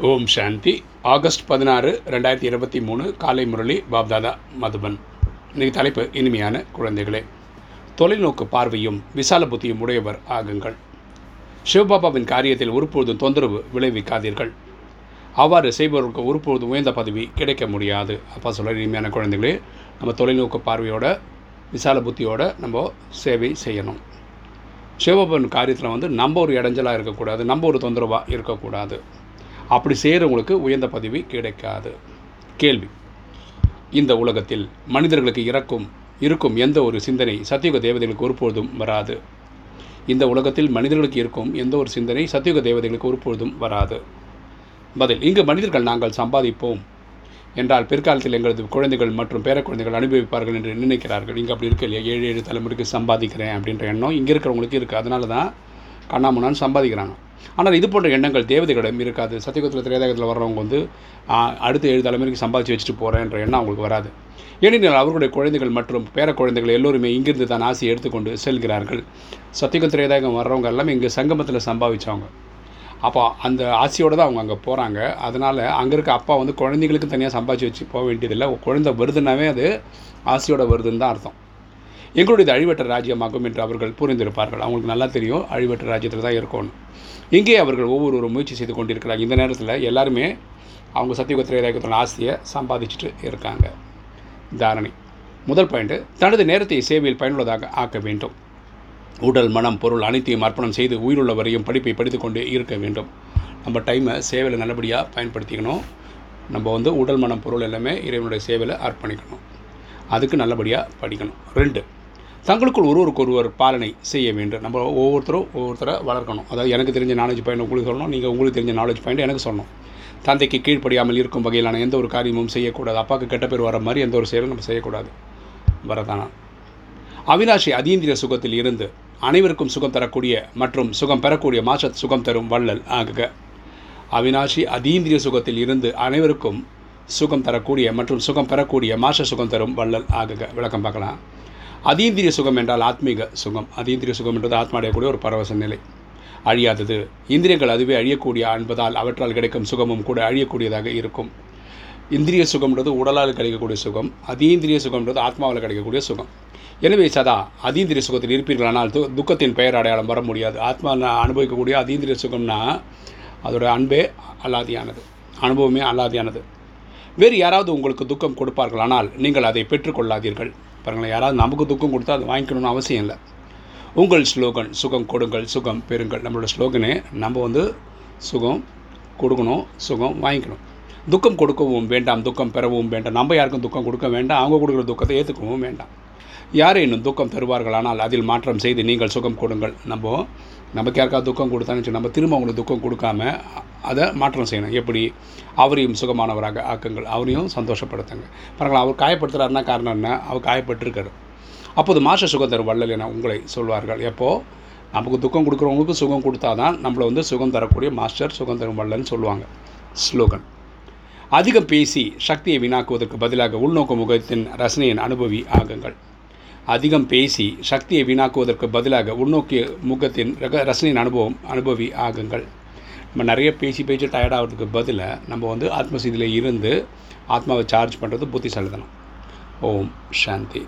ஓம் சாந்தி. August பதினாறு ரெண்டாயிரத்தி இருபத்தி மூணு காலை முரளி பாப்தாதா மதுபன். இன்னைக்கு தலைப்பு இனிமையான குழந்தைகளே. தொலைநோக்கு பார்வையும் விசால புத்தியும் உடையவர் ஆகுங்கள். சிவபாபாவின் காரியத்தில் ஒருபொழுதும் தொந்தரவு விளைவிக்காதீர்கள். அவ்வாறு செய்பவர்களுக்கு ஒருபொழுதும் உயர்ந்த பதவி கிடைக்க முடியாது. அப்பா சொல்ல இனிமையான குழந்தைகளே நம்ம தொலைநோக்கு பார்வையோட விசால புத்தியோட நம்ம சேவை செய்யணும். சிவபாபன் காரியத்தில் வந்து நம்ம ஒரு இடைஞ்சலாக இருக்கக்கூடாது நம்ம ஒரு தொந்தரவாக இருக்கக்கூடாது. அப்படி செய்கிறவங்களுக்கு உயர்ந்த பதவி கிடைக்காது. கேள்வி. இந்த உலகத்தில் மனிதர்களுக்கு இறக்கும் இருக்கும் எந்த ஒரு சிந்தனை சத்தியுக தேவதைகளுக்கு ஒருபொழுதும் வராது. இந்த உலகத்தில் மனிதர்களுக்கு இருக்கும் எந்த ஒரு சிந்தனை சத்தியுக தேவதைகளுக்கு ஒருபொழுதும் வராது. பதில். இங்கு மனிதர்கள் நாங்கள் சம்பாதிப்போம். என்றால் பிற்காலத்தில் எங்களது குழந்தைகள் மற்றும் பேரக்குழந்தைகள் அனுபவிப்பார்கள் என்று நினைக்கிறார்கள். இங்கே அப்படி இருக்க இல்லையா? ஏழு ஏழு தலைமுறைக்கு சம்பாதிக்கிறேன் அப்படின்ற எண்ணம் இங்கே இருக்கிறவங்களுக்கு இருக்குது அதனால தான் கண்ணாமுன்னான்னு சம்பாதிக்கிறாங்க. ஆனால் இது போன்ற எண்ணங்கள் தேவதைகளிடம் இருக்காது. சத்தியகுத்தில் திரேதகத்தில் வர்றவங்க வந்து அடுத்த ஏழு தலைமுறைக்கு சம்பாதிச்சு வச்சுட்டு போகிறேன்ற எண்ணம் அவங்களுக்கு வராது. ஏனெனில் அவர்களுடைய குழந்தைகள் மற்றும் பேர குழந்தைகள் எல்லோருமே இங்கிருந்து தான் ஆசையை எடுத்துக்கொண்டு செல்கிறார்கள். சத்தியகுல் திரேதாகம் வர்றவங்க எல்லாமே இங்கே சங்கமத்தில் சம்பாதிச்சவங்க. அப்போ அந்த ஆசையோடு தான் அவங்க அங்கே போகிறாங்க அதனால் அங்கே இருக்க அப்பா வந்து குழந்தைங்களுக்கு தனியாக சம்பாதிச்சு வச்சு போக வேண்டியதில்லை. குழந்தை வருதுன்னாவே அது ஆசையோட வருதுன்னு தான் அர்த்தம். எங்களுடைய அழிவற்ற ராஜ்யமாகும் என்று அவர்கள் புரிந்திருப்பார்கள். அவங்களுக்கு நல்லா தெரியும் அழிவற்ற ராஜ்யத்தில் தான் இருக்கணும் இங்கே அவர்கள் ஒவ்வொருவரும் முயற்சி செய்து கொண்டிருக்கிறாங்க. இந்த நேரத்தில் எல்லாருமே அவங்க சத்தியுகத்திர ராஜ்யத்தோட ஆசையை சம்பாதிச்சுட்டு இருக்காங்க. தாரணை. முதல் பாயிண்ட்டு தனது நேரத்தை சேவையில் பயனுள்ளதாக ஆக்க வேண்டும். உடல் மனம் பொருள் அனைத்தையும் அர்ப்பணம் செய்து உயிருள்ள வரையும் படிப்பை படித்துக்கொண்டே இருக்க வேண்டும். நம்ம டைமை சேவையில் நல்லபடியாக பயன்படுத்திக்கணும். நம்ம வந்து உடல் மனம் பொருள் எல்லாமே இறைவனுடைய சேவையில் அர்ப்பணிக்கணும். அதுக்கு நல்லபடியாக படிக்கணும். ரெண்டு தங்களுக்குள் ஒருவருக்கு ஒருவர் பாலனை செய்ய வேண்டும். நம்ம ஒவ்வொருத்தரும் ஒவ்வொருத்தரை வளர்க்கணும். அதாவது எனக்கு தெரிஞ்ச நாலேஜ் பாயிண்ட் உங்களுக்கு சொல்லணும் நீங்கள் உங்களுக்கு தெரிஞ்ச நாலேஜ் பாயிண்ட் எனக்கு சொல்லணும். தந்தைக்கு கீழ்ப்படியாமல் இருக்கும் வகையிலான எந்த ஒரு காரியமும் செய்யக்கூடாது. அப்பாவுக்கு கெட்ட பேர் வர மாதிரி எந்த ஒரு செயலும் நம்ம செய்யக்கூடாது. வரதானா? அவினாஷி அதீந்திரிய சுகத்தில் இருந்து அனைவருக்கும் சுகம் தரக்கூடிய மற்றும் சுகம் பெறக்கூடிய மாற்ற சுகம் தரும் வள்ளல் ஆகுக. அவினாஷி அதீந்திரிய சுகத்தில் இருந்து அனைவருக்கும் சுகம் தரக்கூடிய மற்றும் சுகம் பெறக்கூடிய மாச சுகம் தரும் வள்ளல் ஆகுக. விளக்கம் பார்க்கலாம். அதீந்திரிய சுகம் என்றால் ஆத்மீக சுகம். அதீந்திரிய சுகம் என்றது ஆத்மாடையக்கூடிய ஒரு பரவச நிலை. அழியாதது. இந்திரியங்கள் அதுவே அழியக்கூடிய என்பதால் அவற்றால் கிடைக்கும் சுகமும் கூட அழியக்கூடியதாக இருக்கும். இந்திரிய சுகம்ன்றது உடலால் கிடைக்கக்கூடிய சுகம். அதீந்திரிய சுகம்ன்றது ஆத்மாவில் கிடைக்கக்கூடிய சுகம். எனவே சதா அதீந்திரிய சுகத்தில் இருப்பீர்களானால் து துக்கத்தின் பெயர் அடையாளம் வர முடியாது. ஆத்மா அனுபவிக்கக்கூடிய அதீந்திரிய சுகம்னா அதோட அன்பே அல்லாதியானது அனுபவமே அல்லாதியானது வேறு யாராவது உங்களுக்கு துக்கம் கொடுப்பார்களானால் நீங்கள் அதை பெற்றுக்கொள்ளாதீர்கள். பாருங்களேன் யாராவது நமக்கு துக்கம் கொடுத்தா அதை வாங்கிக்கணும்னு அவசியம் இல்லை. உங்கள் ஸ்லோகன் சுகம் கொடுங்கள் சுகம் பெறுங்கள். நம்மளோட ஸ்லோகனே நம்ம வந்து சுகம் கொடுக்கணும் சுகம் வாங்கிக்கணும். துக்கம் கொடுக்கவும் வேண்டாம் துக்கம் பெறவும் வேண்டாம். நம்ம யாருக்கும் துக்கம் கொடுக்க வேண்டாம் அவங்க கொடுக்குற துக்கத்தை ஏற்றுக்கவும் வேண்டாம். யாரேனும் இன்னும் துக்கம் தருவார்களானால் அதில் மாற்றம் செய்து நீங்கள் சுகம் கொடுங்கள். நம்ம நமக்கு யாருக்காவது துக்கம் கொடுத்தான்னு சொல்லி நம்ம திரும்ப அவங்களுக்கு துக்கம் கொடுக்காம அதை மாற்றம் செய்யணும். எப்படி? அவரையும் சுகமானவராக ஆக்குங்கள். அவரையும் சந்தோஷப்படுத்துங்க பாருங்களா அவர் காயப்படுத்துகிறாருன்னா காரணம் என்ன? அவர் காயப்பட்டிருக்காரு. அப்போது மாஷ சுகம் தரும் வள்ளல் என உங்களை சொல்வார்கள். எப்போது நமக்கு துக்கம் கொடுக்குறவங்களுக்கு சுகம் கொடுத்தா தான் நம்மளை வந்து சுகம் தரக்கூடிய மாஸ்டர் சுகம் தரும் வள்ளல்னு சொல்லுவாங்க. ஸ்லோகன். அதிகம் பேசி சக்தியை வீணாக்குவதற்கு பதிலாக உள்நோக்கு முகத்தின் ரசனையின் அனுபவி ஆகுங்கள். அதிகம் பேசி சக்தியை வீணாக்குவதற்கு பதிலாக உள்நோக்கிய முகத்தின் ரக ரசனையின் அனுபவம் அனுபவி ஆகுங்கள். நம்ம நிறைய பேசி பேசி டயர்ட் ஆகிறதுக்கு பதிலாக நம்ம வந்து ஆத்மசீதியில் இருந்து ஆத்மாவை சார்ஜ் பண்ணுறது புத்திசாலித்தனம். ஓம் சாந்தி.